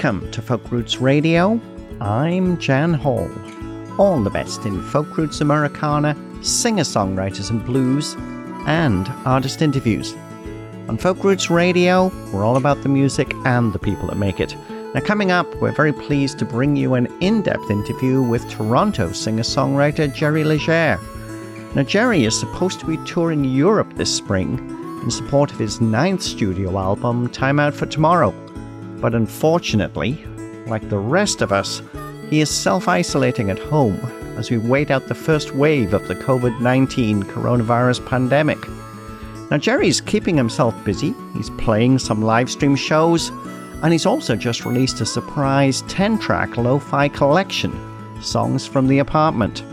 Welcome to Folk Roots Radio. I'm Jan Hall. All the best in folk roots Americana, singer songwriters and blues, and artist interviews. On Folk Roots Radio, we're all about the music and the people that make it. Now, coming up, we're very pleased to bring you an in depth interview with Toronto singer songwriter Jerry Leger. Now, Jerry is supposed to be touring Europe this spring in support of his ninth studio album, Time Out for Tomorrow. But unfortunately, like the rest of us, he is self isolating at home as we wait out the first wave of the COVID 19 coronavirus pandemic. Now, Jerry's keeping himself busy. He's playing some live stream shows, and he's also just released a surprise 10 track lo fi collection, Songs from the Apartment.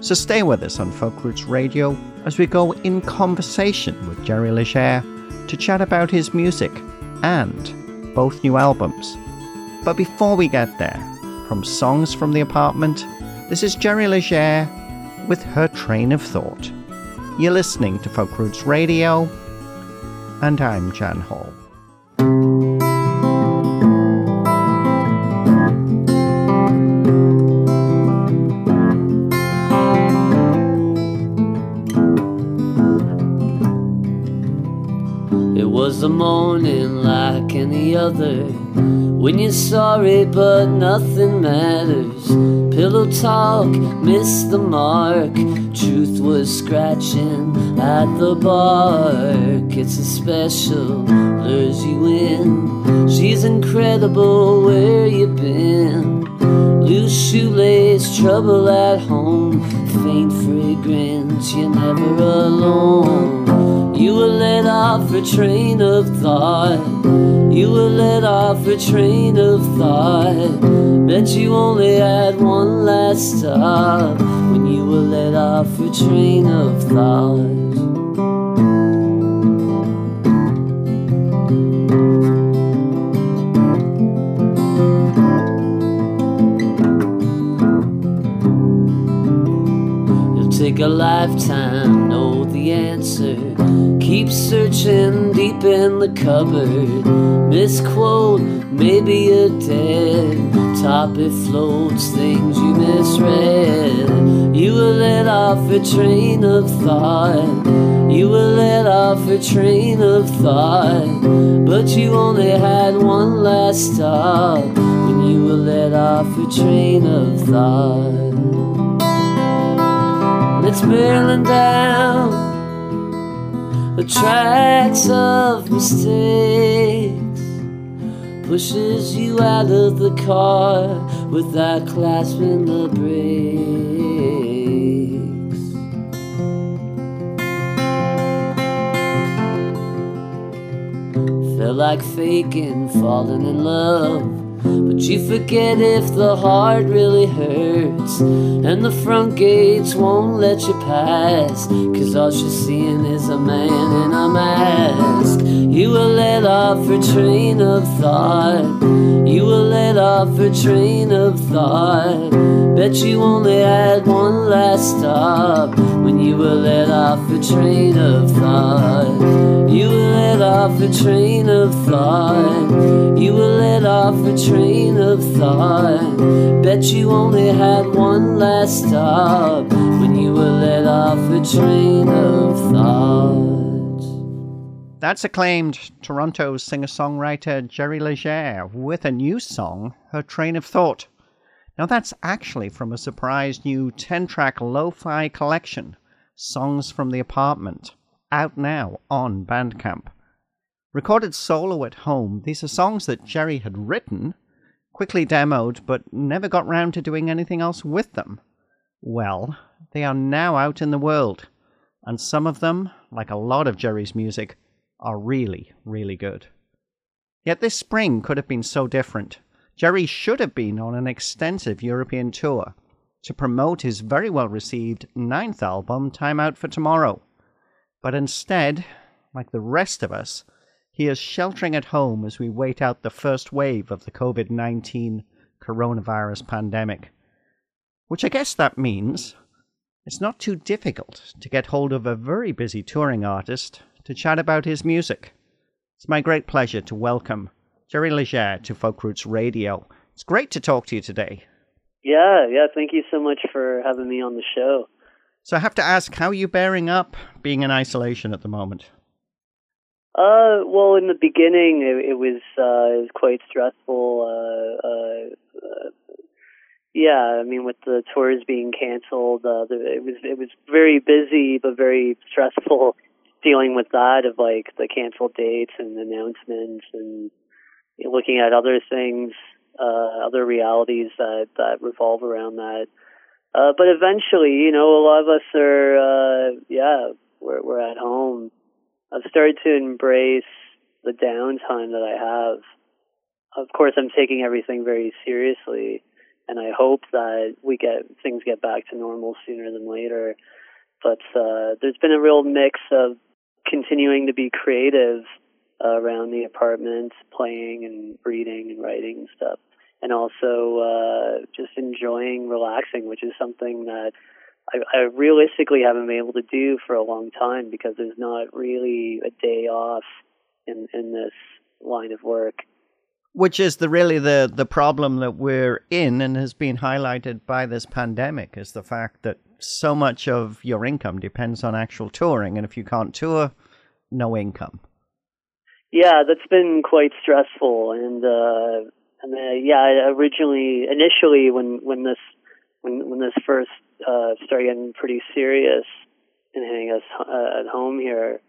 So stay with us on Folk Roots Radio as we go in conversation with Jerry Leger to chat about his music and both new albums. But before we get there, from Songs from the Apartment, this is Jerry Leger with her train of thought. You're listening to Folk Roots Radio, and I'm Jan Hall. Other. When you're sorry, but nothing matters. Pillow talk, missed the mark. Truth was scratching at the bark. It's a special, lures you in. She's incredible, where you been? Loose shoelace, trouble at home. Faint fragrance, you're never alone. You were let off a train of thought. You were let off a train of thought. Bet you only had one last stop when you were let off a train of thought. Take a lifetime, know the answer. Keep searching deep in the cupboard. Misquote, maybe a dead topic floats things you misread. You were let off a train of thought. You were let off a train of thought. But you only had one last stop when you were let off a train of thought. It's barreling down the tracks of mistakes pushes you out of the car without clasping the brakes. Felt like faking, falling in love. But you forget if the heart really hurts. And the front gates won't let you pass. Cause all you're seeing is a man in a mask. You were let off a train of thought. You were let off a train of thought. Bet you only had one last stop. When you were let off a train of thought. You were let off a train of thought. You were let off a train of thought. Bet you only had one last stop when you were let off a train of thought. That's acclaimed Toronto singer songwriter Jerry Leger with a new song, Her Train of Thought. Now, that's actually from a surprise new 10 track lo fi collection, Songs from the Apartment, out now on Bandcamp. Recorded solo at home, these are songs that Jerry had written, quickly demoed, but never got round to doing anything else with them. Well, they are now out in the world, and some of them, like a lot of Jerry's music, are really, really good. Yet this spring could have been so different. Jerry should have been on an extensive European tour to promote his very well received ninth album, Time Out for Tomorrow. But instead, like the rest of us, he is sheltering at home as we wait out the first wave of the COVID 19 coronavirus pandemic. Which I guess that means it's not too difficult to get hold of a very busy touring artist to chat about his music. It's my great pleasure to welcome Jerry Leger to Folk Roots Radio. It's great to talk to you today. Yeah, yeah. Thank you so much for having me on the show. So I have to ask, how are you bearing up being in isolation at the moment? Uh, well, in the beginning, it, it was uh, it was quite stressful. Uh, uh, uh, yeah, I mean, with the tours being canceled, uh, the, it was it was very busy but very stressful dealing with that of like the canceled dates and announcements and looking at other things, uh, other realities that that revolve around that. Uh, but eventually, you know, a lot of us are, uh, yeah, we're we're at home I've started to embrace the downtime that I have. Of course, I'm taking everything very seriously, and I hope that we get things get back to normal sooner than later. But uh, there's been a real mix of continuing to be creative uh, around the apartment, playing and reading and writing and stuff, and also uh, just enjoying relaxing, which is something that I, I realistically haven't been able to do for a long time because there's not really a day off in in this line of work. Which is the really the the problem that we're in and has been highlighted by this pandemic is the fact that so much of your income depends on actual touring, and if you can't tour, no income. Yeah, that's been quite stressful, and uh, and uh, yeah, originally, initially, when when this when when this first uh, started getting pretty serious and hitting us uh, at home here,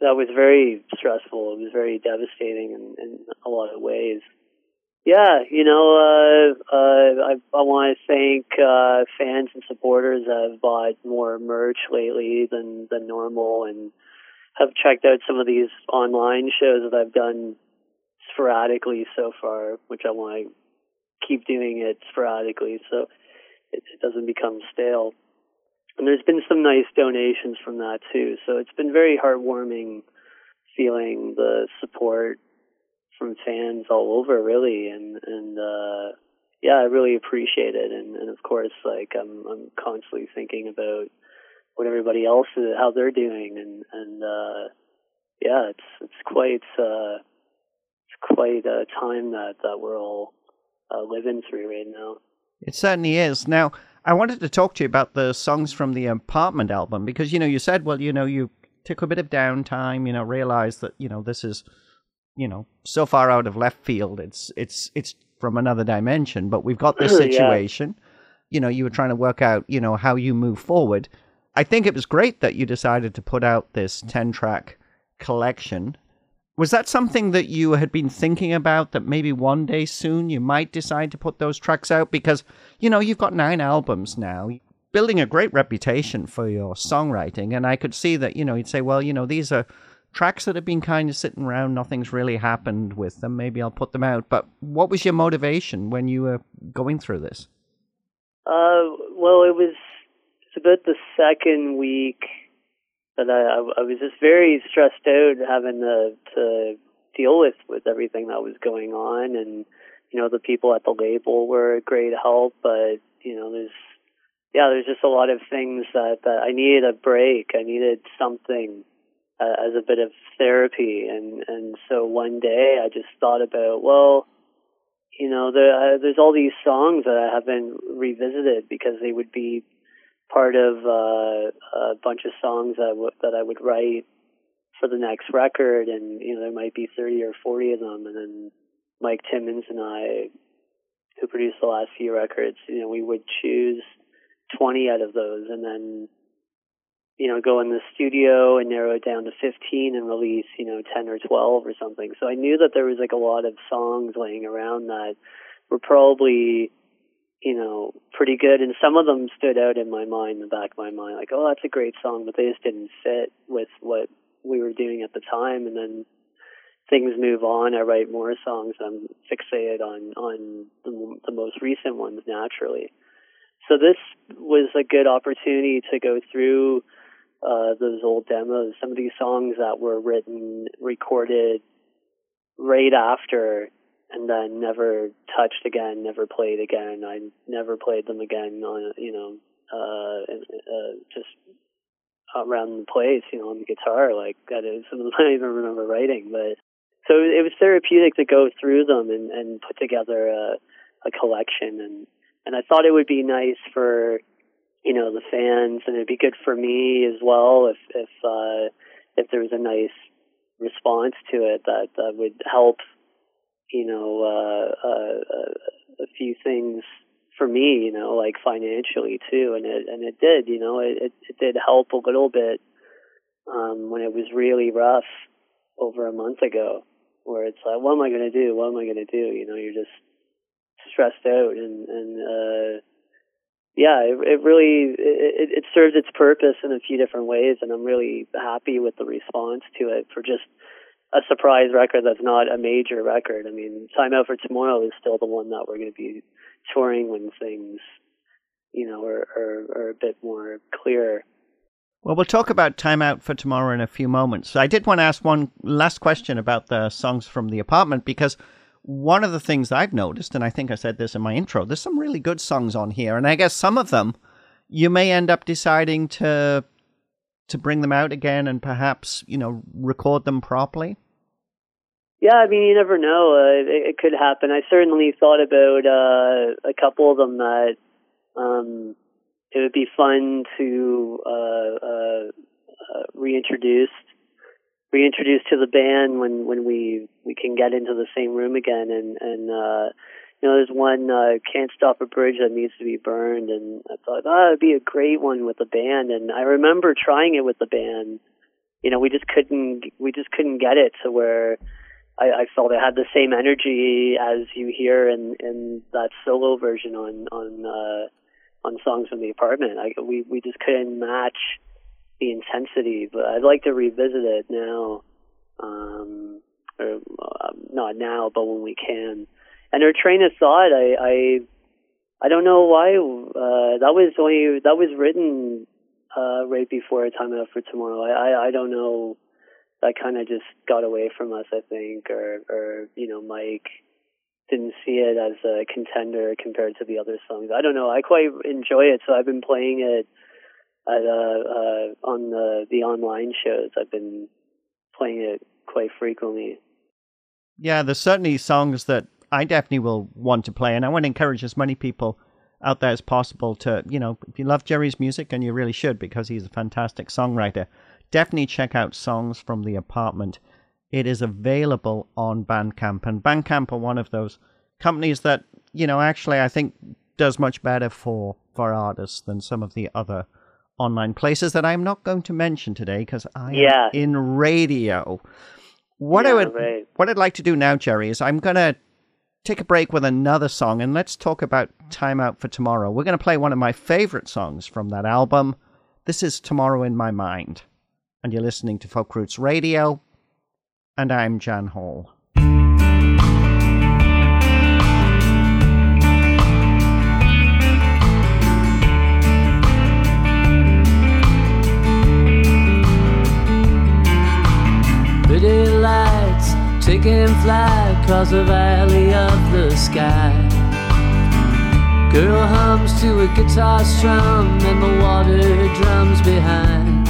that was very stressful. It was very devastating in, in a lot of ways. Yeah, you know, uh, uh, I, I want to thank uh, fans and supporters that have bought more merch lately than than normal, and have checked out some of these online shows that I've done sporadically so far, which I want to keep doing it sporadically. So it, it doesn't become stale. And there's been some nice donations from that too. So it's been very heartwarming feeling the support from fans all over really and and uh yeah, I really appreciate it and, and of course like I'm I'm constantly thinking about what everybody else is how they're doing and and uh yeah, it's it's quite uh it's quite a time that that we're all uh, living through right now. It certainly is. Now, I wanted to talk to you about the songs from the apartment album because, you know, you said, well, you know, you took a bit of downtime, you know, realized that, you know, this is, you know, so far out of left field. It's, it's, it's from another dimension, but we've got this situation. yeah. You know, you were trying to work out, you know, how you move forward. I think it was great that you decided to put out this 10 track collection was that something that you had been thinking about that maybe one day soon you might decide to put those tracks out? Because, you know, you've got nine albums now, building a great reputation for your songwriting. And I could see that, you know, you'd say, well, you know, these are tracks that have been kind of sitting around, nothing's really happened with them. Maybe I'll put them out. But what was your motivation when you were going through this? Uh, well, it was it's about the second week but I, I was just very stressed out having to, to deal with with everything that was going on, and you know the people at the label were a great help, but you know there's yeah there's just a lot of things that that I needed a break. I needed something uh, as a bit of therapy, and and so one day I just thought about well. You know, there, uh, there's all these songs that I haven't revisited because they would be part of uh, a bunch of songs that, w- that I would write for the next record, and you know there might be thirty or forty of them, and then Mike Timmins and I, who produced the last few records, you know we would choose twenty out of those, and then you know go in the studio and narrow it down to fifteen and release you know ten or twelve or something. So I knew that there was like a lot of songs laying around that were probably you know, pretty good. And some of them stood out in my mind, in the back of my mind, like, oh, that's a great song, but they just didn't fit with what we were doing at the time. And then things move on. I write more songs. I'm fixated on on the, the most recent ones naturally. So this was a good opportunity to go through uh, those old demos. Some of these songs that were written, recorded right after and then never touched again, never played again. I never played them again on, you know, uh, uh, just around the place, you know, on the guitar. Like that is I don't even remember writing, but so it was therapeutic to go through them and, and put together a, a collection and and I thought it would be nice for you know the fans and it'd be good for me as well if if uh if there was a nice response to it that that would help you know uh, uh, a few things for me you know like financially too and it and it did you know it it, did help a little bit um when it was really rough over a month ago where it's like what am i going to do? What am i going to do? You know you're just stressed out and and uh yeah, it, it really it, it served its purpose in a few different ways, and I'm really happy with the response to it for just a surprise record that's not a major record. I mean, Time Out for Tomorrow is still the one that we're going to be touring when things, you know, are, are, are a bit more clear. Well, we'll talk about Time Out for Tomorrow in a few moments. I did want to ask one last question about the songs from the apartment because one of the things I've noticed, and I think I said this in my intro, there's some really good songs on here, and I guess some of them you may end up deciding to to bring them out again and perhaps you know record them properly. Yeah, I mean you never know. Uh, it, it, could happen. I certainly thought about uh, a couple of them that um, it would be fun to uh, uh, uh reintroduce reintroduced to the band when when we we can get into the same room again and and uh you know there's one uh can't stop a bridge that needs to be burned and i thought oh it'd be a great one with the band and i remember trying it with the band you know we just couldn't we just couldn't get it to where I, I felt it had the same energy as you hear in in that solo version on on uh on songs from the apartment I, we we just couldn't match the intensity, but I'd like to revisit it now. Um, or uh, not now, but when we can. And her train of thought, I, I, I don't know why. Uh, that was only that was written uh, right before a time out for tomorrow. I, I, I don't know. That kind of just got away from us, I think, or, or you know, Mike didn't see it as a contender compared to the other songs. I don't know. I quite enjoy it, so I've been playing it at, uh, uh, on the the online shows. I've been playing it quite frequently. Yeah, there's certainly songs that I definitely will want to play, and I want to encourage as many people out there as possible to, you know, if you love Jerry's music, and you really should because he's a fantastic songwriter, definitely check out Songs from the Apartment. It is available on Bandcamp, and Bandcamp are one of those companies that, you know, actually I think does much better for for artists than some of the other online places that I'm not going to mention today because I yeah. am in radio. What yeah, I would, right. what I'd like to do now, Jerry, is I'm gonna take a break with another song and let's talk about Time Out for Tomorrow. We're gonna play one of my favorite songs from that album. This is Tomorrow in My Mind, and you're listening to Folk Roots Radio, and I'm Jan Hall. Pretty lights taking flight across the valley of the sky. Girl hums to a guitar strum and the water drums behind.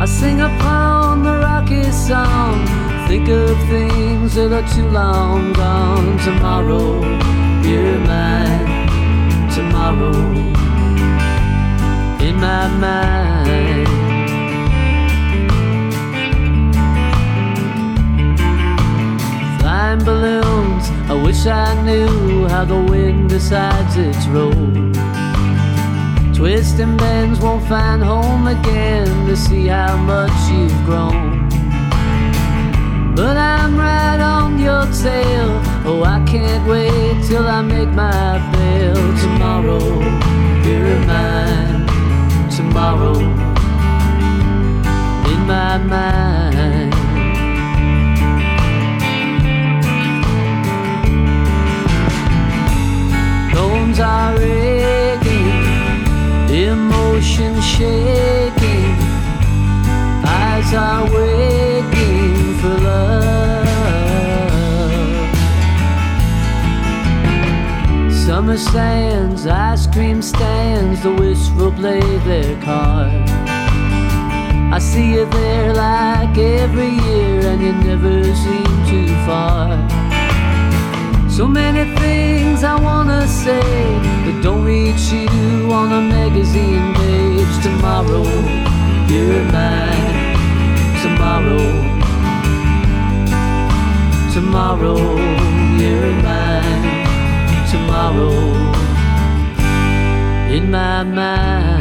I sing upon the rocky song, think of things that are too long gone. Tomorrow, you're. Tomorrow, in my mind. flying balloons. I wish I knew how the wind decides its road. Twist and bends won't find home again to see how much you've grown. But I'm right on your tail. Oh, I can't wait till I make my bail. Tomorrow, you're mine. Tomorrow, in my mind. Emotion shaking, eyes are waiting for love. Summer stands, ice cream stands, the wistful play their cards. I see you there like every year, and you never seem too far. So many things I wanna say, but don't reach you on a magazine page. Tomorrow, you're mine. Tomorrow, tomorrow, you're mine. Tomorrow, in my mind.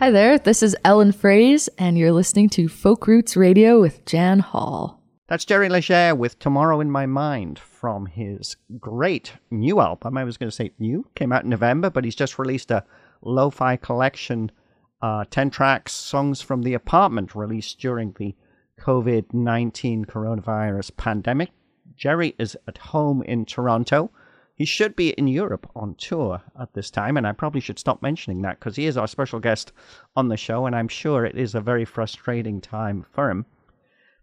Hi there, this is Ellen Fraze, and you're listening to Folk Roots Radio with Jan Hall. That's Jerry Leger with Tomorrow in My Mind from his great new album. I was going to say new, came out in November, but he's just released a lo fi collection, uh, 10 tracks, songs from the apartment, released during the COVID 19 coronavirus pandemic. Jerry is at home in Toronto. He should be in Europe on tour at this time, and I probably should stop mentioning that because he is our special guest on the show, and I'm sure it is a very frustrating time for him.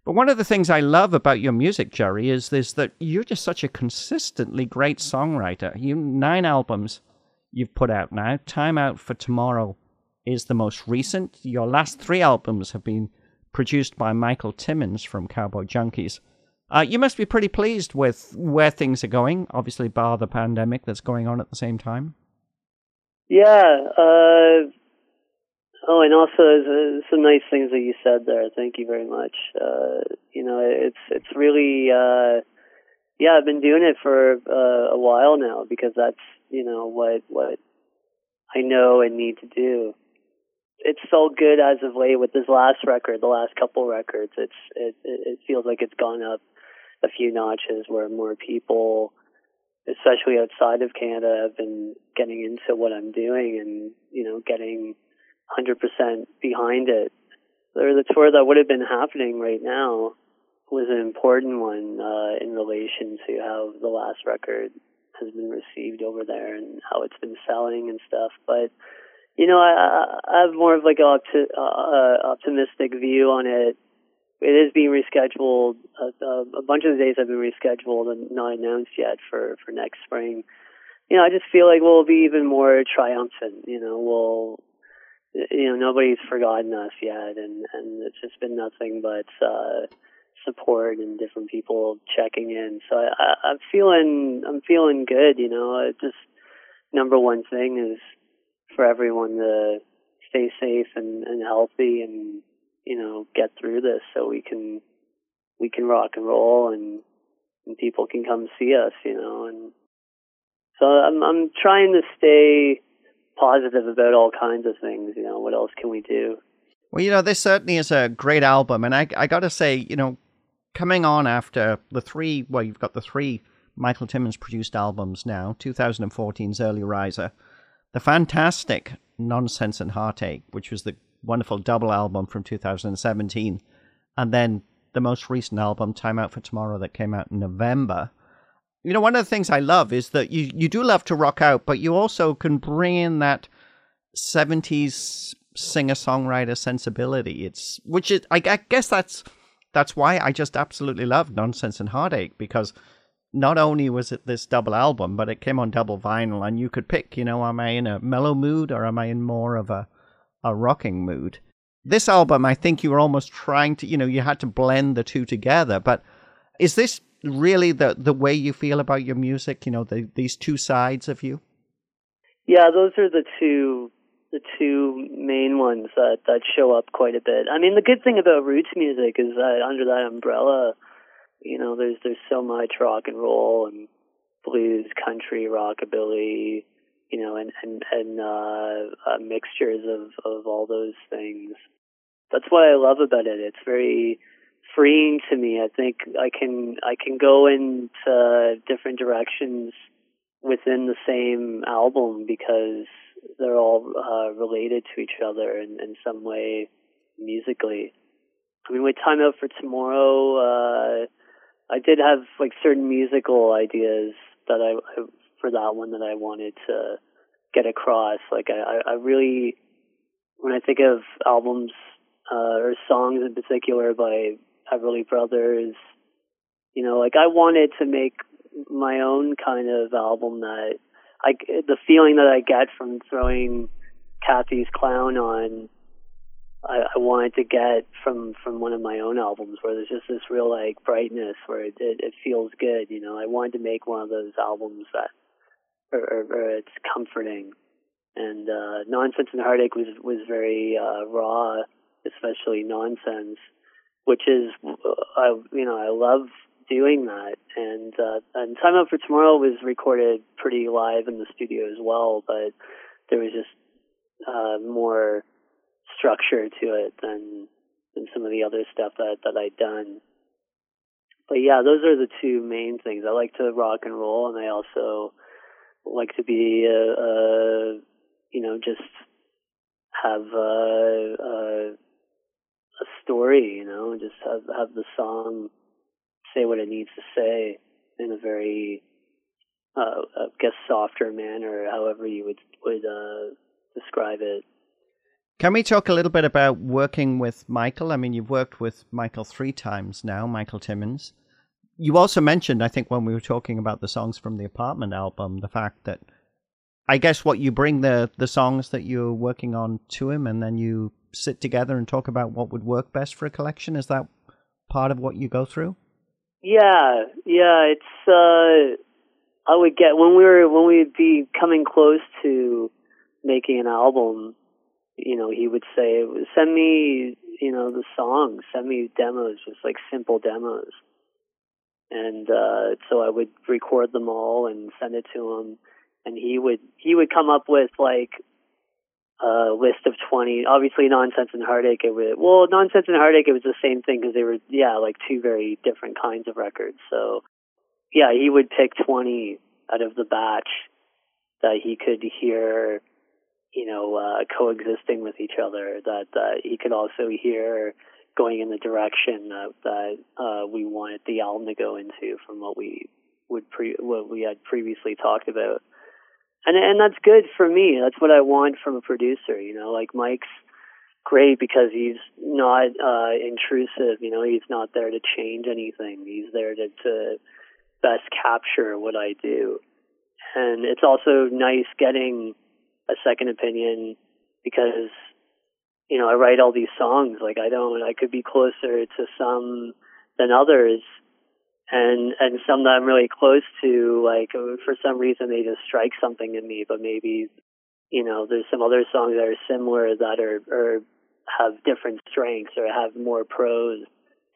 But one of the things I love about your music, Jerry, is this that you're just such a consistently great songwriter. You nine albums you've put out now. Time Out for Tomorrow is the most recent. Your last three albums have been produced by Michael Timmins from Cowboy Junkies. Uh, you must be pretty pleased with where things are going, obviously, bar the pandemic that's going on at the same time. Yeah. Uh, oh, and also uh, some nice things that you said there. Thank you very much. Uh, you know, it's it's really uh, yeah. I've been doing it for uh, a while now because that's you know what what I know and need to do. It's so good as of late with this last record, the last couple records. It's it it feels like it's gone up a few notches where more people, especially outside of Canada, have been getting into what I'm doing and, you know, getting 100% behind it. The tour that would have been happening right now was an important one uh, in relation to how the last record has been received over there and how it's been selling and stuff. But you know, I, I have more of like an opti- uh, optimistic view on it it is being rescheduled. Uh, a bunch of the days have been rescheduled and not announced yet for for next spring. You know, I just feel like we'll be even more triumphant. You know, we'll you know nobody's forgotten us yet, and and it's just been nothing but uh, support and different people checking in. So I, I, I'm feeling I'm feeling good. You know, I just number one thing is for everyone to stay safe and, and healthy and you know, get through this so we can we can rock and roll and and people can come see us, you know, and so I'm I'm trying to stay positive about all kinds of things, you know, what else can we do? Well, you know, this certainly is a great album and I I got to say, you know, coming on after the three, well, you've got the three Michael Timmins produced albums now, 2014's Early Riser, the fantastic Nonsense and Heartache, which was the wonderful double album from 2017, and then the most recent album, Time Out for Tomorrow, that came out in November. You know, one of the things I love is that you, you do love to rock out, but you also can bring in that 70s singer songwriter sensibility. It's which is I, I guess that's that's why I just absolutely love Nonsense and Heartache because not only was it this double album, but it came on double vinyl, and you could pick, you know, am I in a mellow mood or am I in more of a a rocking mood. This album, I think you were almost trying to, you know, you had to blend the two together. But is this really the the way you feel about your music? You know, the, these two sides of you. Yeah, those are the two the two main ones that that show up quite a bit. I mean, the good thing about roots music is that under that umbrella, you know, there's there's so much rock and roll and blues, country, rockabilly, you know, and and and uh, uh, mixtures of of all those things. That's what I love about it. It's very freeing to me. I think I can I can go into different directions within the same album because they're all uh, related to each other in, in some way musically. I mean, with Time Out for Tomorrow, uh, I did have like certain musical ideas that I, I for that one that I wanted to get across. Like I, I really, when I think of albums uh, or songs in particular by Everly Brothers, you know, like I wanted to make my own kind of album that I the feeling that I get from throwing Cathy's Clown on. I, I wanted to get from from one of my own albums where there's just this real like brightness where it, it it feels good you know I wanted to make one of those albums that or, or, or it's comforting. And uh nonsense and heartache was was very uh raw especially nonsense which is uh, I you know I love doing that. And uh and time out for tomorrow was recorded pretty live in the studio as well but there was just uh more structure to it than than some of the other stuff that that I'd done. But yeah those are the two main things. I like to rock and roll and I also like to be a, a you know just have a, a a story you know just have have the song say what it needs to say in a very uh, I guess softer manner however you would would uh, describe it Can we talk a little bit about working with Michael? I mean, you've worked with Michael three times now, Michael Timmins. You also mentioned, I think, when we were talking about the songs from the Apartment album, the fact that I guess what you bring the the songs that you're working on to him, and then you sit together and talk about what would work best for a collection. Is that part of what you go through? Yeah, yeah. It's uh, I would get when we were when we'd be coming close to making an album. You know, he would say, "Send me, you know, the songs. Send me demos, just like simple demos." And uh, so I would record them all and send it to him, and he would he would come up with like a list of 20 obviously nonsense and heartache it was well nonsense and heartache it was the same thing because they were yeah like two very different kinds of records. So yeah he would pick 20 out of the batch that he could hear you know uh coexisting with each other that that he could also hear going in the direction that uh we wanted the album to go into from what we would pre what we had previously talked about and and that's good for me. That's what I want from a producer. You know, like Mike's great because he's not uh, intrusive. You know, he's not there to change anything. He's there to, to best capture what I do. And it's also nice getting a second opinion because you know I write all these songs. Like I don't. I could be closer to some than others and and some that I'm really close to, like uh, for some reason they just strike something in me. But maybe you know there's some other songs that are similar that are or have different strengths or have more prose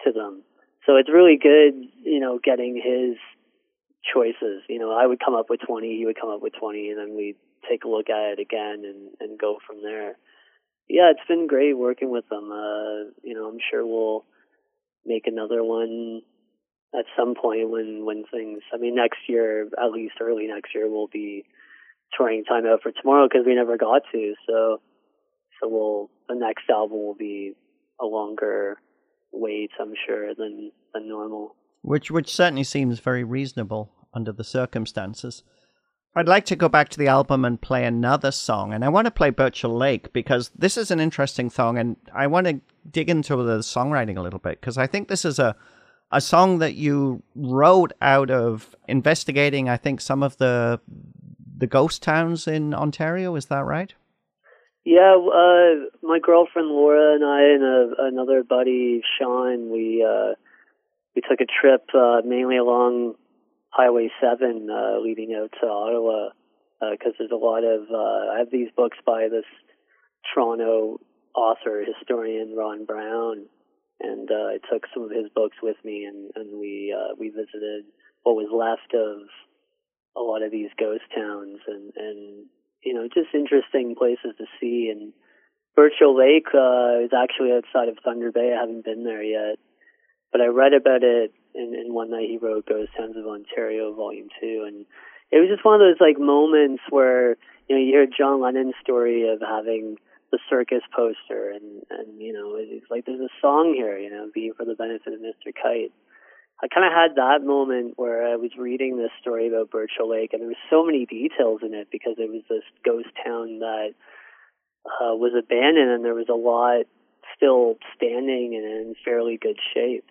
to them. So it's really good, you know, getting his choices. You know, I would come up with 20, he would come up with 20, and then we take a look at it again and and go from there. Yeah, it's been great working with them. Uh, you know, I'm sure we'll make another one at some point when when things I mean next year at least early next year we'll be touring time out for tomorrow because we never got to. So so we'll the next album will be a longer wait I'm sure than than normal. Which which certainly seems very reasonable under the circumstances I'd like to go back to the album and play another song, and I want to play Burchell Lake because this is an interesting song, and I want to dig into the songwriting a little bit because I think this is a a song that you wrote out of investigating, I think, some of the the ghost towns in Ontario. Is that right? Yeah, uh, my girlfriend Laura and I and a, another buddy Sean, we uh, we took a trip uh, mainly along Highway Seven, uh, leading out to Ottawa, because uh, there's a lot of. Uh, I have these books by this Toronto author historian Ron Brown, and uh, I took some of his books with me, and and we uh, we visited what was left of a lot of these ghost towns, and and you know just interesting places to see. And Burchell Lake uh, is actually outside of Thunder Bay. I haven't been there yet, but I read about it in, in one night he wrote Ghost Towns of Ontario, Volume Two, and it was just one of those like moments where you know you hear John Lennon's story of having the circus poster and and you know it's like there's a song here you know being for the benefit of Mr. Kite I kind of had that moment where I was reading this story about Burchell Lake, and there was so many details in it because it was this ghost town that uh, was abandoned, and there was a lot still standing and in fairly good shape.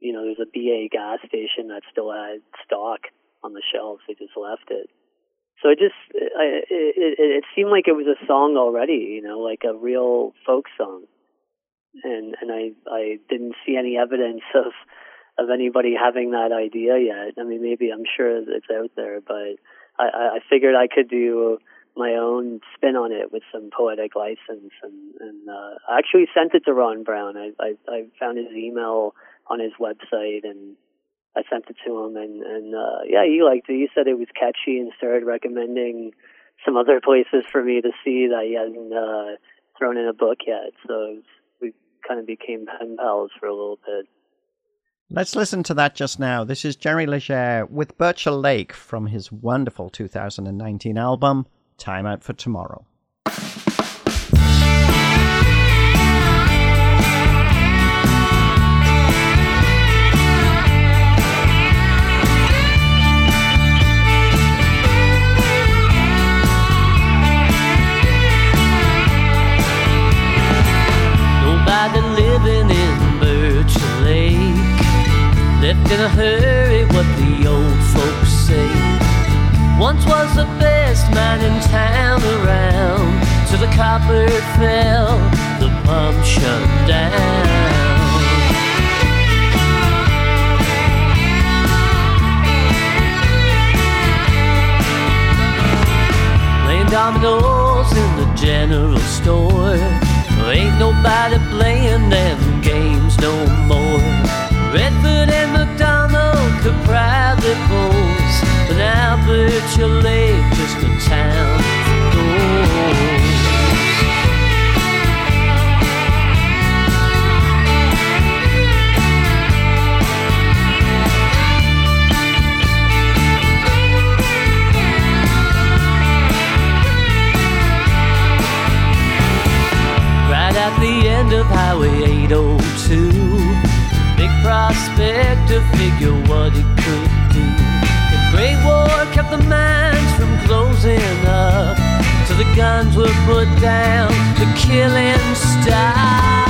You know, there's a BA gas station that still had stock on the shelves; they just left it. So it just it, it, it seemed like it was a song already, you know, like a real folk song, and and I I didn't see any evidence of of anybody having that idea yet. I mean, maybe I'm sure it's out there, but I, I figured I could do my own spin on it with some poetic license, and, and uh, I actually sent it to Ron Brown. I, I, I found his email on his website, and I sent it to him, and and uh, yeah, he liked it. He said it was catchy, and started recommending some other places for me to see that he hadn't uh, thrown in a book yet. So we kind of became pen pals for a little bit. Let's listen to that just now. This is Jerry Leger with Burchell Lake from his wonderful 2019 album, Time Out for Tomorrow. In a hurry, what the old folks say. Once was the best man in town around, till the copper fell, the pump shut down. Playing dominoes in the general store. Ain't nobody playing them games no more. Redford Burchell Lake just a town. Right at the end of Highway 802 prospect to figure what it could Great War kept the mines from closing up, so the guns were put down, the killing stopped.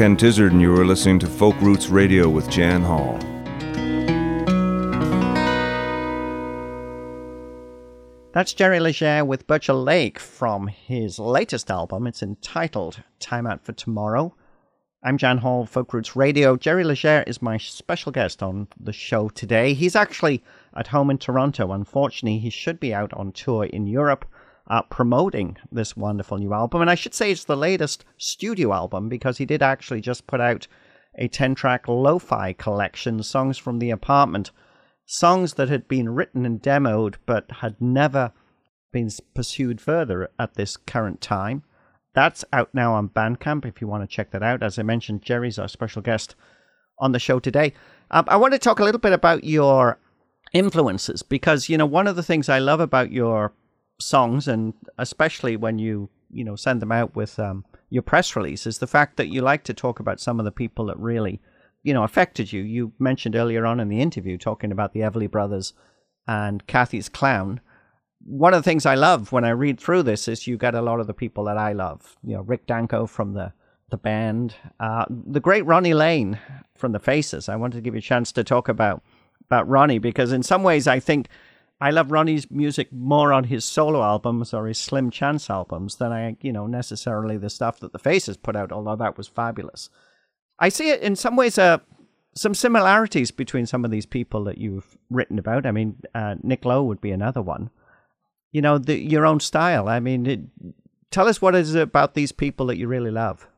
Ken Tizzard, and you are listening to Folk Roots Radio with Jan Hall. That's Jerry Leger with Burchell Lake from his latest album. It's entitled Time Out for Tomorrow. I'm Jan Hall, Folk Roots Radio. Jerry Leger is my special guest on the show today. He's actually at home in Toronto. Unfortunately, he should be out on tour in Europe uh, promoting this wonderful new album. And I should say it's the latest studio album because he did actually just put out a 10 track lo fi collection, songs from the apartment, songs that had been written and demoed but had never been pursued further at this current time. That's out now on Bandcamp if you want to check that out. As I mentioned, Jerry's our special guest on the show today. Um, I want to talk a little bit about your influences because, you know, one of the things I love about your songs, and especially when you you know send them out with um, your press release, is the fact that you like to talk about some of the people that really you know affected you. You mentioned earlier on in the interview talking about the Everly Brothers and Cathy's Clown. One of the things I love when I read through this is you get a lot of the people that I love. You know, Rick Danko from the the band, uh, the great Ronnie Lane from the Faces. I wanted to give you a chance to talk about about Ronnie because in some ways I think I love Ronnie's music more on his solo albums or his Slim Chance albums than I, you know, necessarily the stuff that the Faces put out. Although that was fabulous. I see it in some ways. Uh, some similarities between some of these people that you've written about. I mean, uh, Nick Lowe would be another one. You know, the, your own style. I mean, it, tell us what is it about these people that you really love.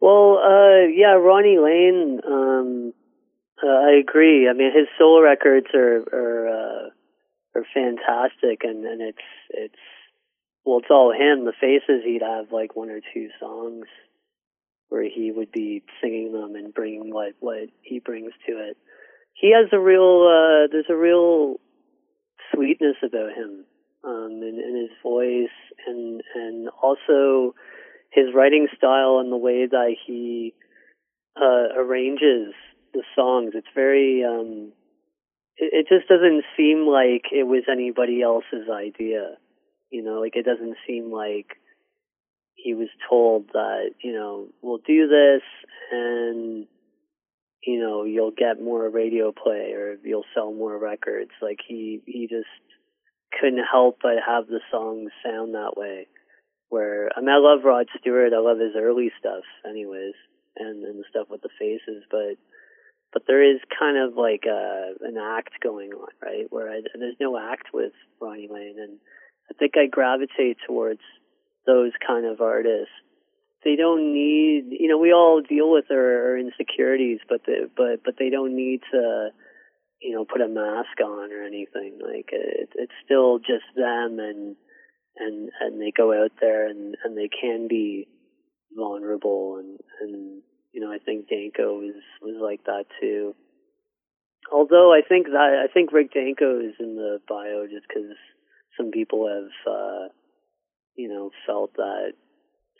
Well, uh, yeah, Ronnie Lane. Um, uh, I agree. I mean, his solo records are are uh, are fantastic, and and it's it's well, it's all him. The Faces, he'd have like one or two songs where he would be singing them and bringing what what he brings to it. He has a real uh, there's a real sweetness about him um, in, in his voice and and also his writing style and the way that he uh, arranges the songs. It's very um, it, it just doesn't seem like it was anybody else's idea. You know, like it doesn't seem like he was told that you know we'll do this and you know you'll get more radio play or you'll sell more records like he he just couldn't help but have the songs sound that way where I mean I love Rod Stewart I love his early stuff anyways and and the stuff with the faces but but there is kind of like a an act going on right where I, there's no act with Ronnie Lane and I think I gravitate towards those kind of artists. They don't need, you know, we all deal with our, our insecurities, but the, but but they don't need to, you know, put a mask on or anything. Like it, it's still just them, and and and they go out there and and they can be vulnerable, and and you know, I think Danko was was like that too. Although I think that I think Rick Danko is in the bio just because some people have. uh you know, felt that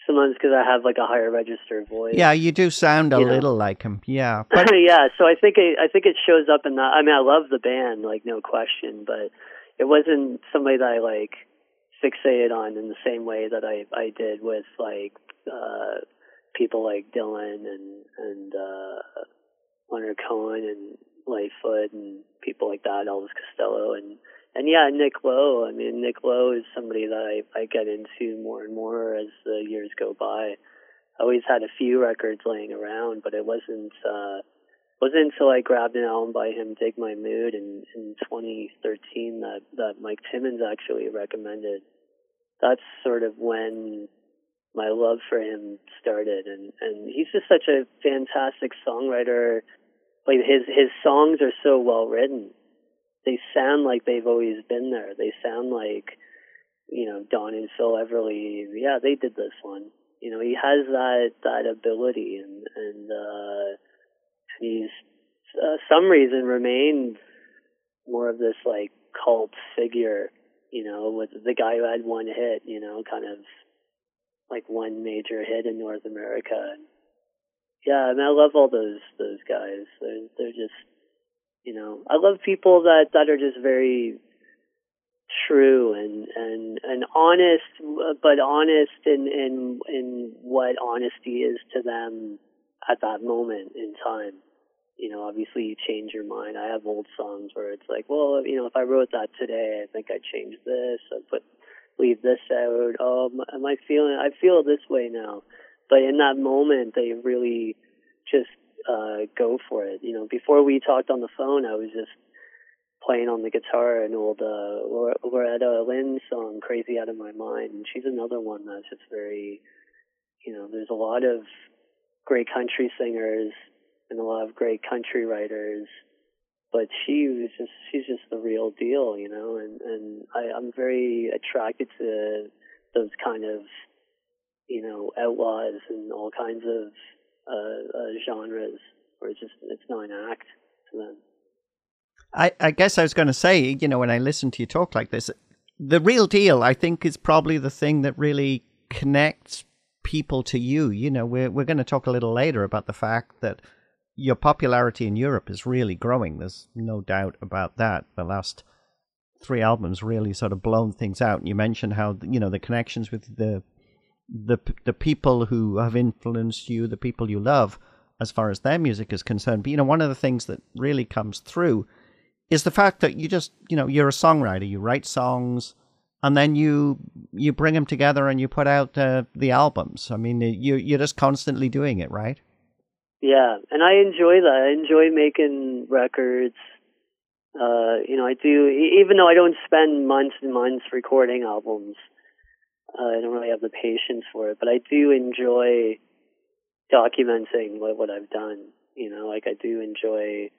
sometimes because I have like a higher register voice. Yeah, you do sound a little know. like him. Yeah, But yeah, so I think it, I think it shows up in that. I mean, I love the band, like no question, but it wasn't somebody that I like fixated on in the same way that I I did with like uh people like Dylan and and uh Leonard Cohen and Lightfoot and people like that, Elvis Costello and and yeah, Nick Lowe. I mean, Nick Lowe is somebody that I I get into more and more as the years go by. I always had a few records laying around, but it wasn't uh wasn't until I grabbed an album by him, Dig My Mood, in in 2013 that that Mike Timmins actually recommended. That's sort of when my love for him started, and and he's just such a fantastic songwriter. Like his his songs are so well written. They sound like they've always been there. They sound like you know Don and Phil Everly. Yeah, they did this one. You know, he has that that ability, and and uh, he's uh, some reason remained more of this like cult figure. You know, with the guy who had one hit. You know, kind of like one major hit in North America. And yeah, I mean, I love all those those guys. They're they're just, you know, I love people that that are just very true and and and honest, but honest in in in what honesty is to them at that moment in time. You know, obviously you change your mind. I have old songs where it's like, well, you know, if I wrote that today, I think I'd change this. I'd put leave this out. Oh, am- I feeling? I feel this way now. But in that moment, they really just uh go for it. You know, before we talked on the phone, I was just playing on the guitar an old uh Loretta Lynn song, "Crazy Out of My Mind," and she's another one that's just very, you know, there's a lot of great country singers and a lot of great country writers but she was just she's just the real deal, you know, and and I, I'm very attracted to those kind of you know outlaws and all kinds of uh, uh genres where it's just it's not an act to them. I, I guess I was going to say, you know, when I listen to you talk like this, the real deal, I think, is probably the thing that really connects people to you. You know, we're we're going to talk a little later about the fact that your popularity in Europe is really growing. There's no doubt about that. The last three albums really sort of blown things out. And you mentioned how you know the connections with the the the people who have influenced you, the people you love, as far as their music is concerned. But you know, one of the things that really comes through is the fact that you just you know you're a songwriter. You write songs, and then you you bring them together and you put out uh, the albums. I mean, you you're just constantly doing it, right? Yeah, and I enjoy that. I enjoy making records. Uh, you know, I do, even though I don't spend months and months recording albums, uh, I don't really have the patience for it, but I do enjoy documenting what, what I've done. You know, like I do enjoy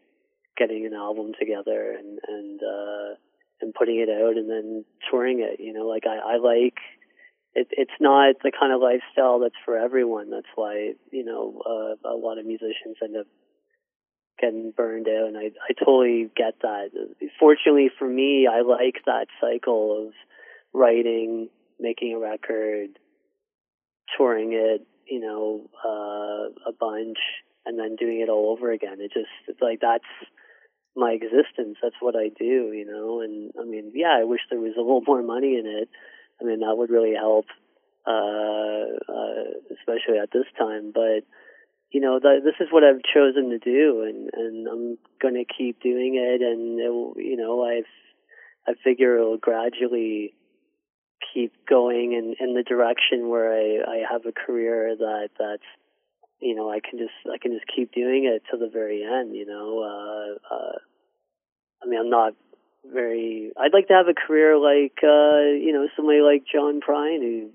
getting an album together and, and, uh, and putting it out and then touring it. You know, like I, I like, it, it's not the kind of lifestyle that's for everyone. That's why, you know, uh, a lot of musicians end up getting burned out and I I totally get that. Fortunately for me, I like that cycle of writing, making a record, touring it, you know, uh a bunch and then doing it all over again. It just it's like that's my existence. That's what I do, you know. And I mean, yeah, I wish there was a little more money in it. I mean, that would really help uh uh especially at this time, but you know, the, this is what I've chosen to do, and and I'm going to keep doing it, and it you know, I've I figure it'll gradually keep going in in the direction where I I have a career that that's you know I can just I can just keep doing it to the very end. You know, uh, uh, I mean, I'm not very. I'd like to have a career like uh, you know somebody like John Prine, who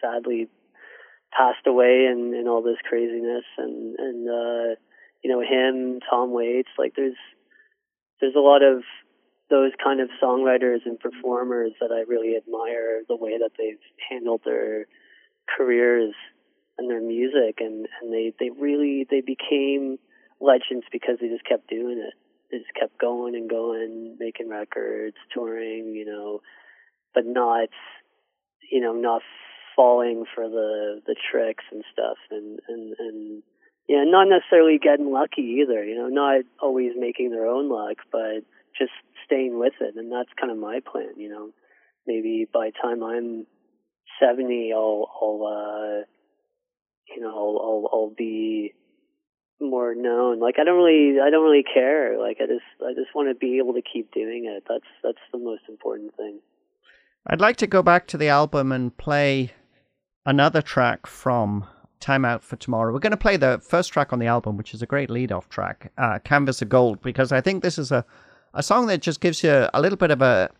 sadly passed away and, and all this craziness and and uh you know him tom waits like there's there's a lot of those kind of songwriters and performers that i really admire the way that they've handled their careers and their music and and they they really they became legends because they just kept doing it just kept going and going making records touring you know but not you know not falling for the the tricks and stuff. And and and yeah not necessarily getting lucky either you know not always making their own luck but just staying with it. And that's kind of my plan you know. Maybe by the time i'm 70 i'll i'll uh you know i'll i'll, I'll be more known like i don't really i don't really care like i just i just want to be able to keep doing it that's that's the most important thing I'd like to go back to the album and play another track from Time Out for Tomorrow. We're going to play the first track on the album, which is a great lead off track, uh, Canvas of Gold, because I think this is a, a song that just gives you a little bit of a,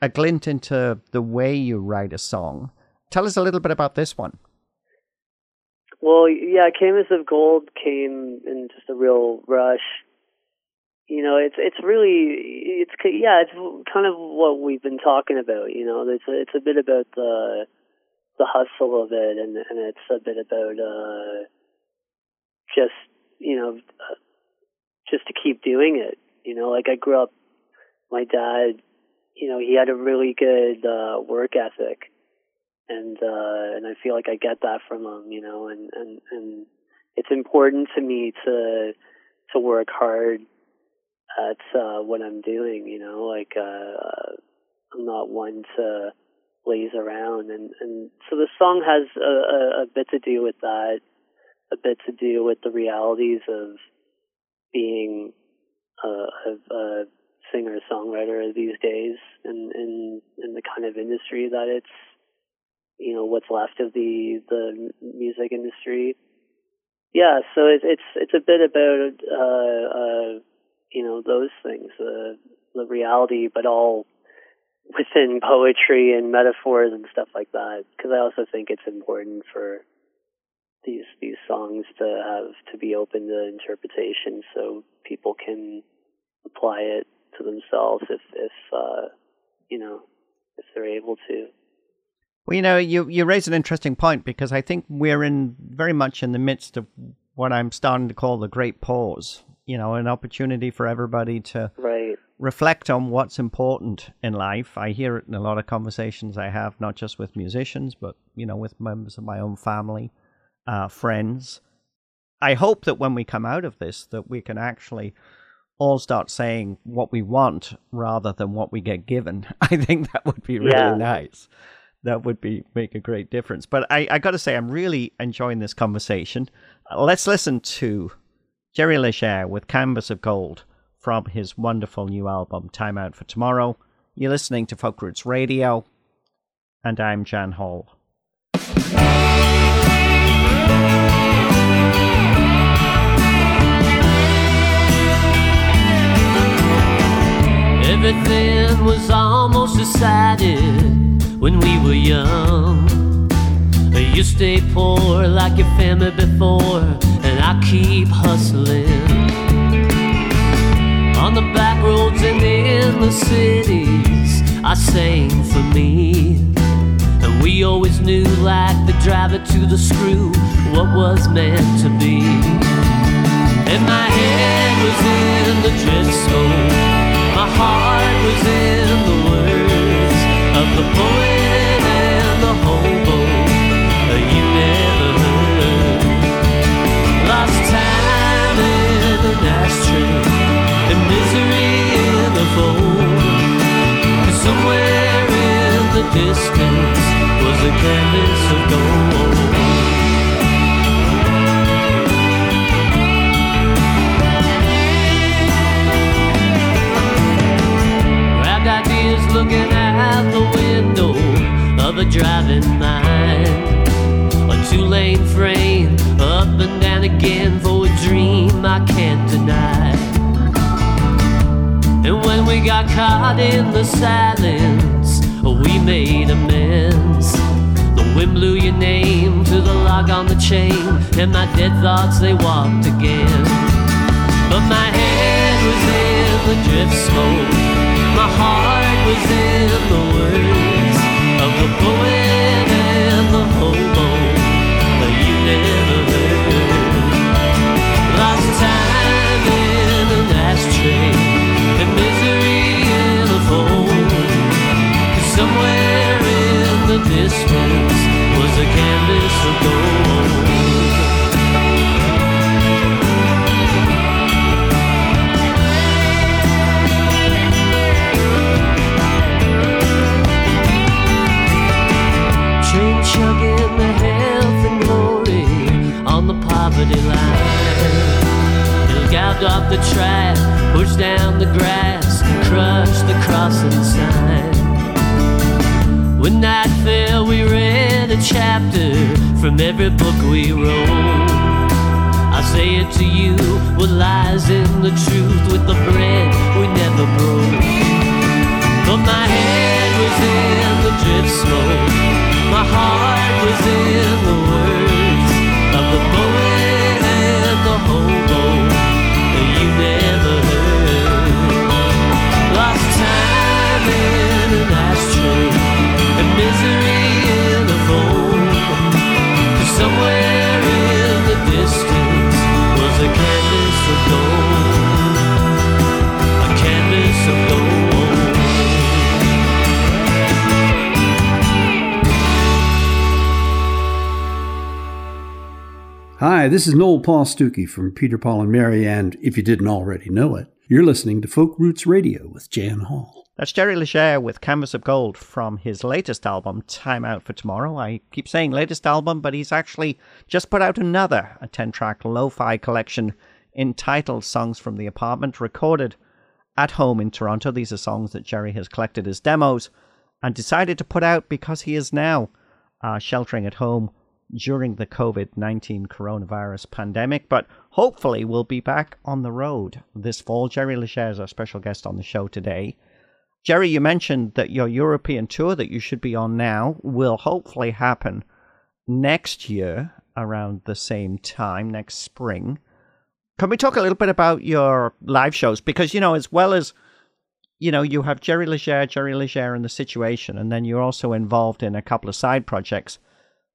a glint into the way you write a song. Tell us a little bit about this one. Well, yeah, Canvas of Gold came in just a real rush. You know, it's it's really it's yeah, it's kind of what we've been talking about. You know, it's a, it's a bit about the the hustle of it, and and it's a bit about uh, just you know uh, just to keep doing it. You know, like I grew up, my dad, you know, he had a really good uh, work ethic, and uh, and I feel like I get that from them, You know, and and and it's important to me to to work hard at uh, what I'm doing. You know, like uh, I'm not one to lays around and and so the song has a, a, a bit to do with that a bit to do with the realities of being a, a, a singer songwriter these days and in in the kind of industry that it's you know what's left of the the music industry yeah so it, it's it's a bit about uh uh you know those things the the reality but all within poetry and metaphors and stuff like that because I also think it's important for these these songs to have to be open to interpretation so people can apply it to themselves if if uh, you know if they're able to. Well, you know, you you raise an interesting point because I think we're in very much in the midst of what I'm starting to call the great pause. You know, an opportunity for everybody to right reflect on what's important in life. I hear it in a lot of conversations I have, not just with musicians, but you know, with members of my own family, uh, friends. I hope that when we come out of this, that we can actually all start saying what we want rather than what we get given. I think that would be really Yeah. nice. That would be make a great difference. But I, I got to say, I'm really enjoying this conversation. Uh, let's listen to Jerry Leger with Canvas of Gold from his wonderful new album, Time Out for Tomorrow. You're listening to Folk Roots Radio, and I'm Jan Hall. Everything was almost decided when we were young. You stay poor like your family before, and I keep hustling. On the back roads and in the cities, I sang for me. And we always knew, like the driver to the screw, what was meant to be. And my head was in the zone. My heart was in the of the poet and the hobo you never heard. Lost time in an ashtray and misery in. Somewhere in the distance was a canvas of gold. Looking out the window of a driving mind. A two lane frame, up and down again for a dream I can't deny. And when we got caught in the silence, we made amends. The wind blew your name to the log on the chain, and my dead thoughts they walked again. But my head was in the drift smoke. My heart Somewhere in the distance was a canvas of gold. Off the track, pushed down the grass, crushed the crossing sign. When night fell, we read a chapter from every book we wrote. I say it to you, what lies in the truth with the bread we never broke. But my head was in the drift smoke. My heart was in the words of the poet Hi, this is Noel Paul Stookey from Peter, Paul, and Mary, and if you didn't already know it, you're listening to Folk Roots Radio with Jan Hall. That's Jerry Leger with Canvas of Gold from his latest album, Time Out for Tomorrow. I keep saying latest album, but he's actually just put out another, a 10 track lo fi collection entitled Songs from the Apartment, recorded at home in Toronto. These are songs that Jerry has collected as demos and decided to put out because he is now uh, sheltering at home during the COVID 19 coronavirus pandemic. But hopefully, we'll be back on the road this fall. Jerry Leger is our special guest on the show today. Jerry, you mentioned that your European tour that you should be on now will hopefully happen next year around the same time, next spring. Can we talk a little bit about your live shows? Because, you know, as well as, you know, you have Jerry Leger, Jerry Leger and the situation, and then you're also involved in a couple of side projects.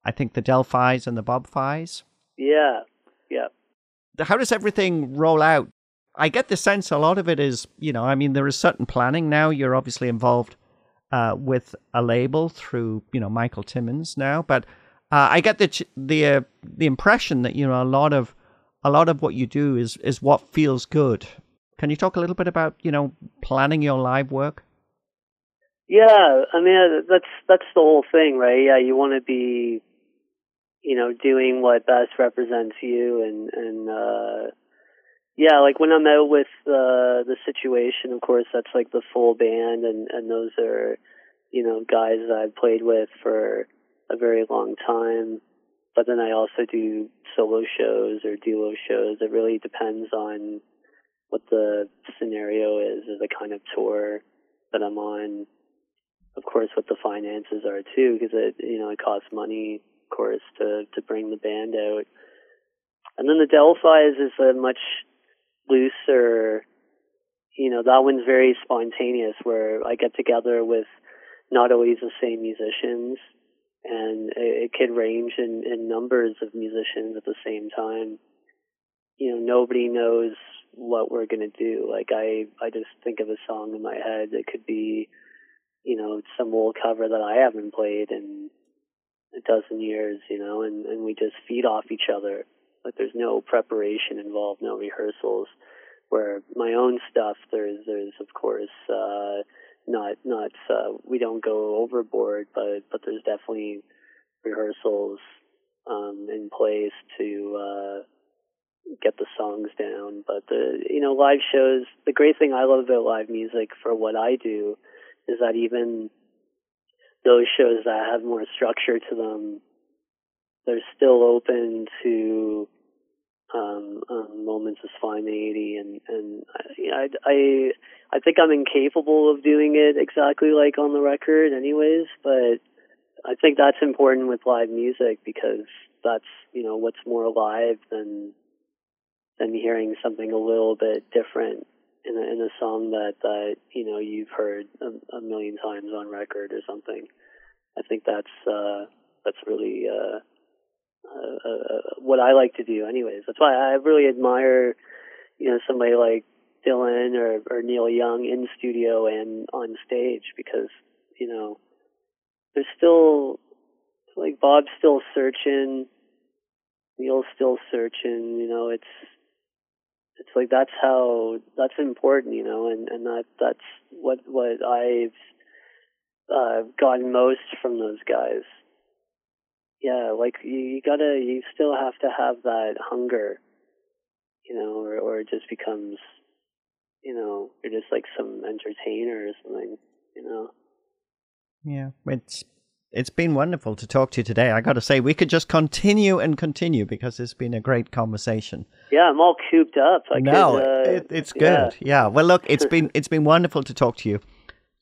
I think the Delphi's and the Bob Fi's. Yeah, yeah. How does everything roll out? I get the sense a lot of it is, you know, I mean, there is certain planning now. You're obviously involved uh, with a label through, you know, Michael Timmins now, but uh, I get the the uh, the impression that you know a lot of a lot of what you do is is what feels good. Can you talk a little bit about you know planning your live work? Yeah, I mean that's that's the whole thing, right? Yeah, you want to be, you know, doing what best represents you, and and uh, yeah, like when I'm out with uh, the situation, of course, that's like the full band, and and those are, you know, guys that I've played with for a very long time. But then I also do solo shows or duo shows. It really depends on what the scenario is, or the kind of tour that I'm on of course, what the finances are too, because it you know it costs money, course, to to bring the band out. And then the Delphi is a much looser, you know, that one's very spontaneous, where I get together with not always the same musicians, and it, it could range in, in numbers of musicians at the same time. You know, nobody knows what we're gonna do. Like I, I just think of a song in my head. It could be you know, some old cover that I haven't played in a dozen years, you know, and, and we just feed off each other. Like there's no preparation involved, no rehearsals. Where my own stuff, there's there's of course uh, not not uh, we don't go overboard, but but there's definitely rehearsals um, in place to uh, get the songs down. But the you know live shows, the great thing I love about live music for what I do is that even those shows that have more structure to them, they're still open to um, um, moments of spontaneity, and and I, I I think I'm incapable of doing it exactly like on the record, anyways. But I think that's important with live music because that's you know what's more alive than than hearing something a little bit different in a, in a song that that you know you've heard a, a million times on record or something. I think that's uh, that's really uh, uh, uh, what I like to do. Anyways, that's why I really admire you know somebody like Dylan or, or Neil Young in studio and on stage because you know there's still like Bob's still searching, Neil's still searching. You know, it's it's like that's how that's important, you know, and and that that's what what I've uh, gotten most from those guys. Yeah, like you, you gotta, you still have to have that hunger, you know, or or it just becomes, you know, you're just like some entertainer or something, you know. Yeah, it's it's been wonderful to talk to you today. I got to say, we could just continue and continue because it's been a great conversation. Yeah, I'm all cooped up. I no, could, uh, it, it's good. Yeah. yeah. Well, look, it's been it's been wonderful to talk to you,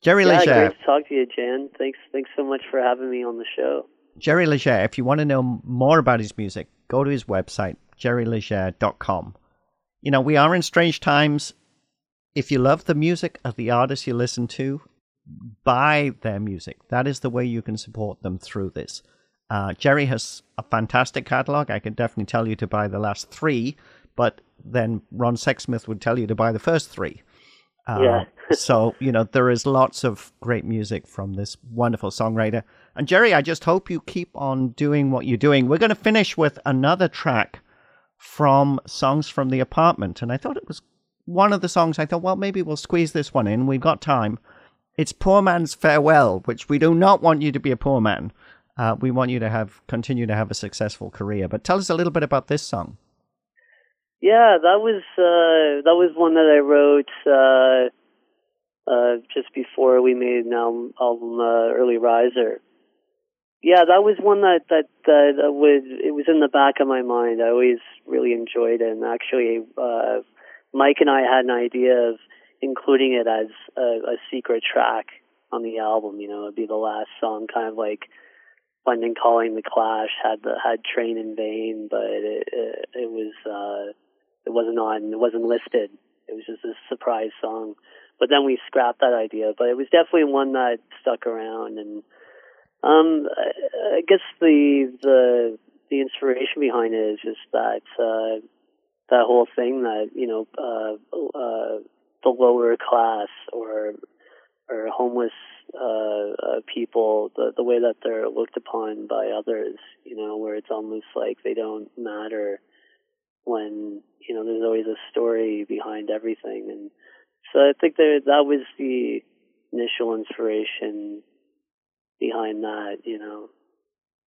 Jerry yeah, Leger. great to talk to you, Jan. Thanks, thanks so much for having me on the show. Jerry Leger. If you want to know more about his music, go to his website, jerryleger.com. You know, we are in strange times. If you love the music of the artists you listen to, buy their music. That is the way you can support them through this. Uh, Jerry has a fantastic catalog. I can definitely tell you to buy the last three, but then Ron Sexsmith would tell you to buy the first three. Uh, yeah. so, you know, there is lots of great music from this wonderful songwriter. And Jerry, I just hope you keep on doing what you're doing. We're going to finish with another track from Songs from the Apartment. And I thought it was one of the songs. I thought, well, maybe we'll squeeze this one in. We've got time. It's Poor Man's Farewell, which we do not want you to be a poor man. Uh, we want you to have continue to have a successful career. But tell us a little bit about this song. Yeah, that was uh, that was one that I wrote uh, uh, just before we made an album, album uh, Early Riser. Yeah, that was one that that that was it was in the back of my mind. I always really enjoyed it, and actually, uh, Mike and I had an idea of including it as a, a secret track on the album. You know, it'd be the last song, kind of like London Calling, The Clash had the had Train in Vain, but it it, it was uh, it wasn't on, it wasn't listed. It was just a surprise song. But then we scrapped that idea. But it was definitely one that stuck around, and um, I, I guess the the the inspiration behind it is just that uh, that whole thing that you know uh, uh, the lower class or or homeless uh, uh, people, the the way that they're looked upon by others, you know, where it's almost like they don't matter when you know there's always a story behind everything, and so I think that that was the initial inspiration behind that. You know,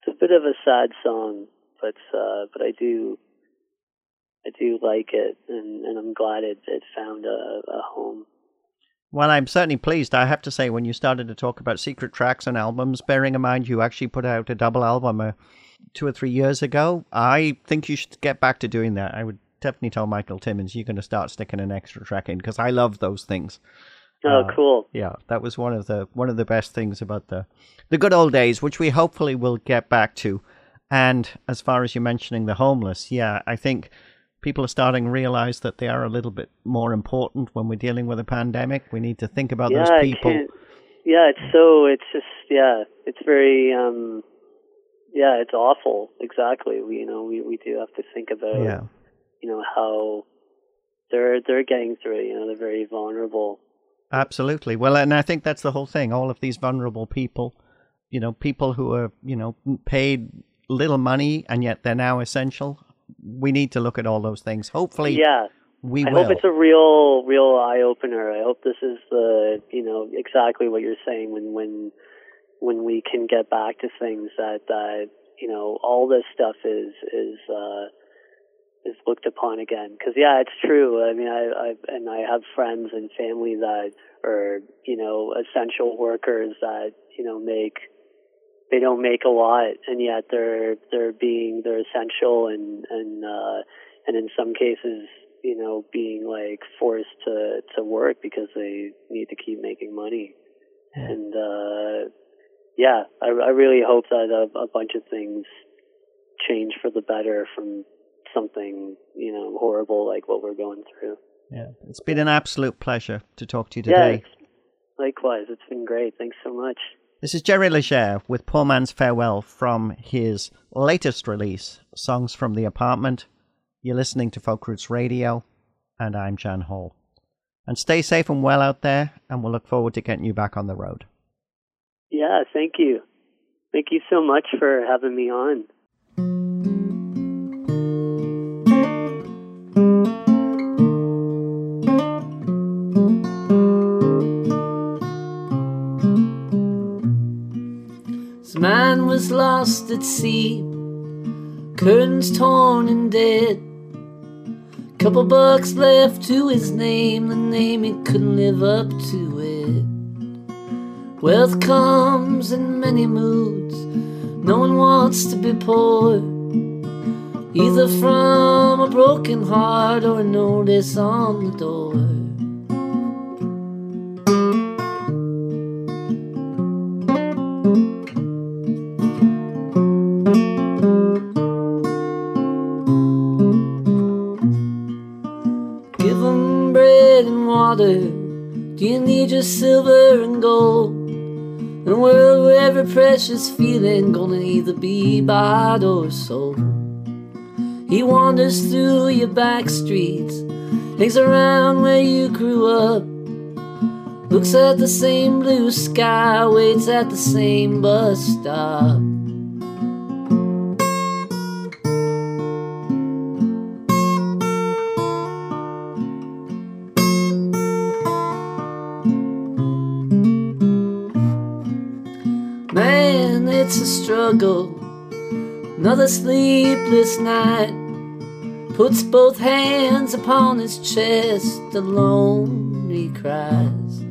it's a bit of a sad song, but uh, but I do I do like it, and, and I'm glad it, it found a, a home. Well, I'm certainly pleased. I have to say, when you started to talk about secret tracks and albums, bearing in mind you actually put out a double album uh, two or three years ago, I think you should get back to doing that. I would definitely tell Michael Timmins you're going to start sticking an extra track in because I love those things. Oh, Uh, cool. Yeah, that was one of the one of the best things about the the good old days, which we hopefully will get back to. And as far as you mentioning the homeless, yeah, I think people are starting to realize that they are a little bit more important when we're dealing with a pandemic. We need to think about yeah, those people. Yeah, it's so. It's just. Yeah, it's very. um Yeah, it's awful. Exactly. We, you know, we we do have to think about. Yeah. You know how they're they're getting through it. You know, they're very vulnerable. Absolutely. Well, and I think that's the whole thing. All of these vulnerable people, you know, people who are, you know, paid little money and yet they're now essential. We need to look at all those things. Hopefully, Yeah. we I will. hope it's a real, real eye opener. I hope this is the, you know, exactly what you're saying when, when, when we can get back to things that, that, you know, all this stuff is, is, uh, is looked upon again. Cause yeah, it's true. I mean, I, I, and I have friends and family that are, you know, essential workers that, you know, make, they don't make a lot and yet they're, they're being, they're essential and, and, uh, and in some cases, you know, being like forced to to work because they need to keep making money. And uh yeah, I I really hope that a, a bunch of things change for the better from something, you know, horrible like what we're going through. yeah. It's been an absolute pleasure to talk to you today. it's- likewise. It's been great. Thanks so much. This is Jerry Leger with Poor Man's Farewell from his latest release, Songs from the Apartment. You're listening to Folk Roots Radio, and I'm Jan Hall. And stay safe and well out there, and we'll look forward to getting you back on the road. Yeah, thank you. Thank you so much for having me on. Was lost at sea, curtains torn and dead. Couple bucks left to his name, the name he couldn't live up to it. Wealth comes in many moods, no one wants to be poor. Either from a broken heart or a notice on the door. Precious feeling gonna either be bought or sold. He wanders through your back streets, hangs around where you grew up. Looks at the same blue sky, waits at the same bus stop. It's a struggle. Another sleepless night puts both hands upon his chest, alone he cries.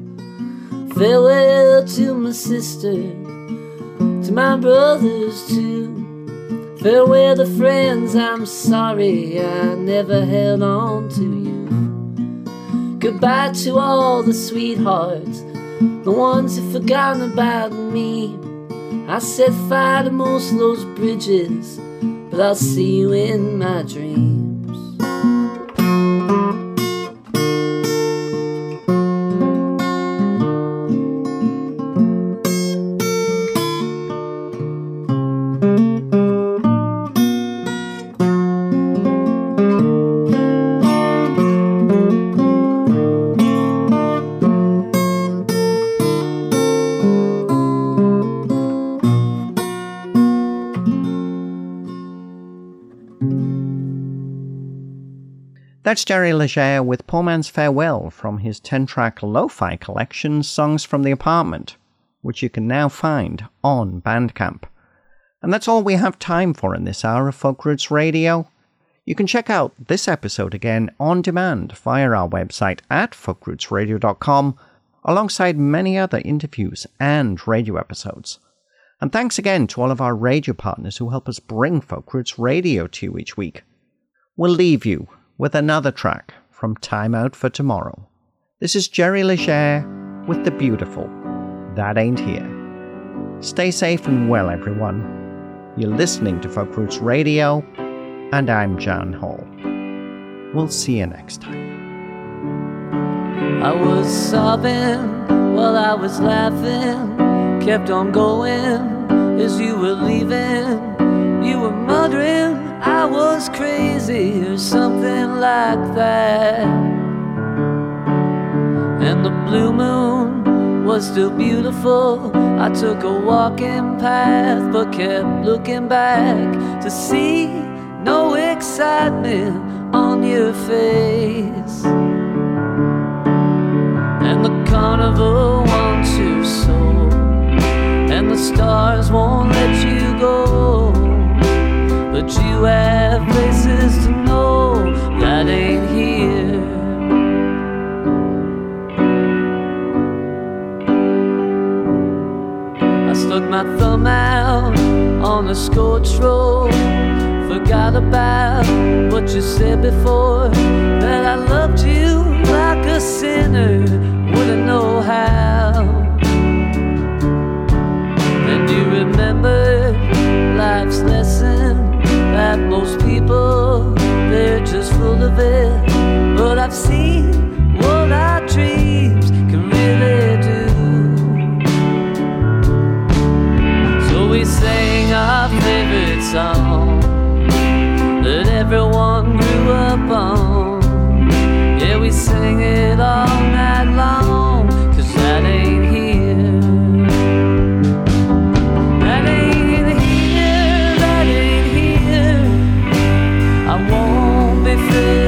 Farewell to my sister, to my brothers too. Farewell to friends, I'm sorry I never held on to you. Goodbye to all the sweethearts, the ones who've forgotten about me. I set fire to most of those bridges, but I'll see you in my dreams. That's Jerry Leger with Poor Man's Farewell from his 10 track lo fi collection, Songs from the Apartment, which you can now find on Bandcamp. And that's all we have time for in this hour of Folk Roots Radio. You can check out this episode again on demand via our website at folkrootsradio.com, alongside many other interviews and radio episodes. And thanks again to all of our radio partners who help us bring Folk Roots Radio to you each week. We'll leave you with another track from Time Out for Tomorrow. This is Jerry Leger with The Beautiful. That Ain't Here. Stay safe and well, everyone. You're listening to Folk Roots Radio, and I'm Jan Hall. We'll see you next time. I was sobbing while I was laughing, kept on going as you were leaving. I was crazy or something like that. And the blue moon was still beautiful. I took a walking path but kept looking back to see no excitement on your face. And the carnival wants your soul, and the stars won't let you go. But you have places to know that ain't here. I stuck my thumb out on the scorch road. Forgot about what you said before. That I loved you like a sinner, wouldn't know how. And you remember life's lesson that most people they're just full of it. But I've seen what our dreams can really do. So we sang our favorite song that everyone grew up on. Yeah, we sang it all won't be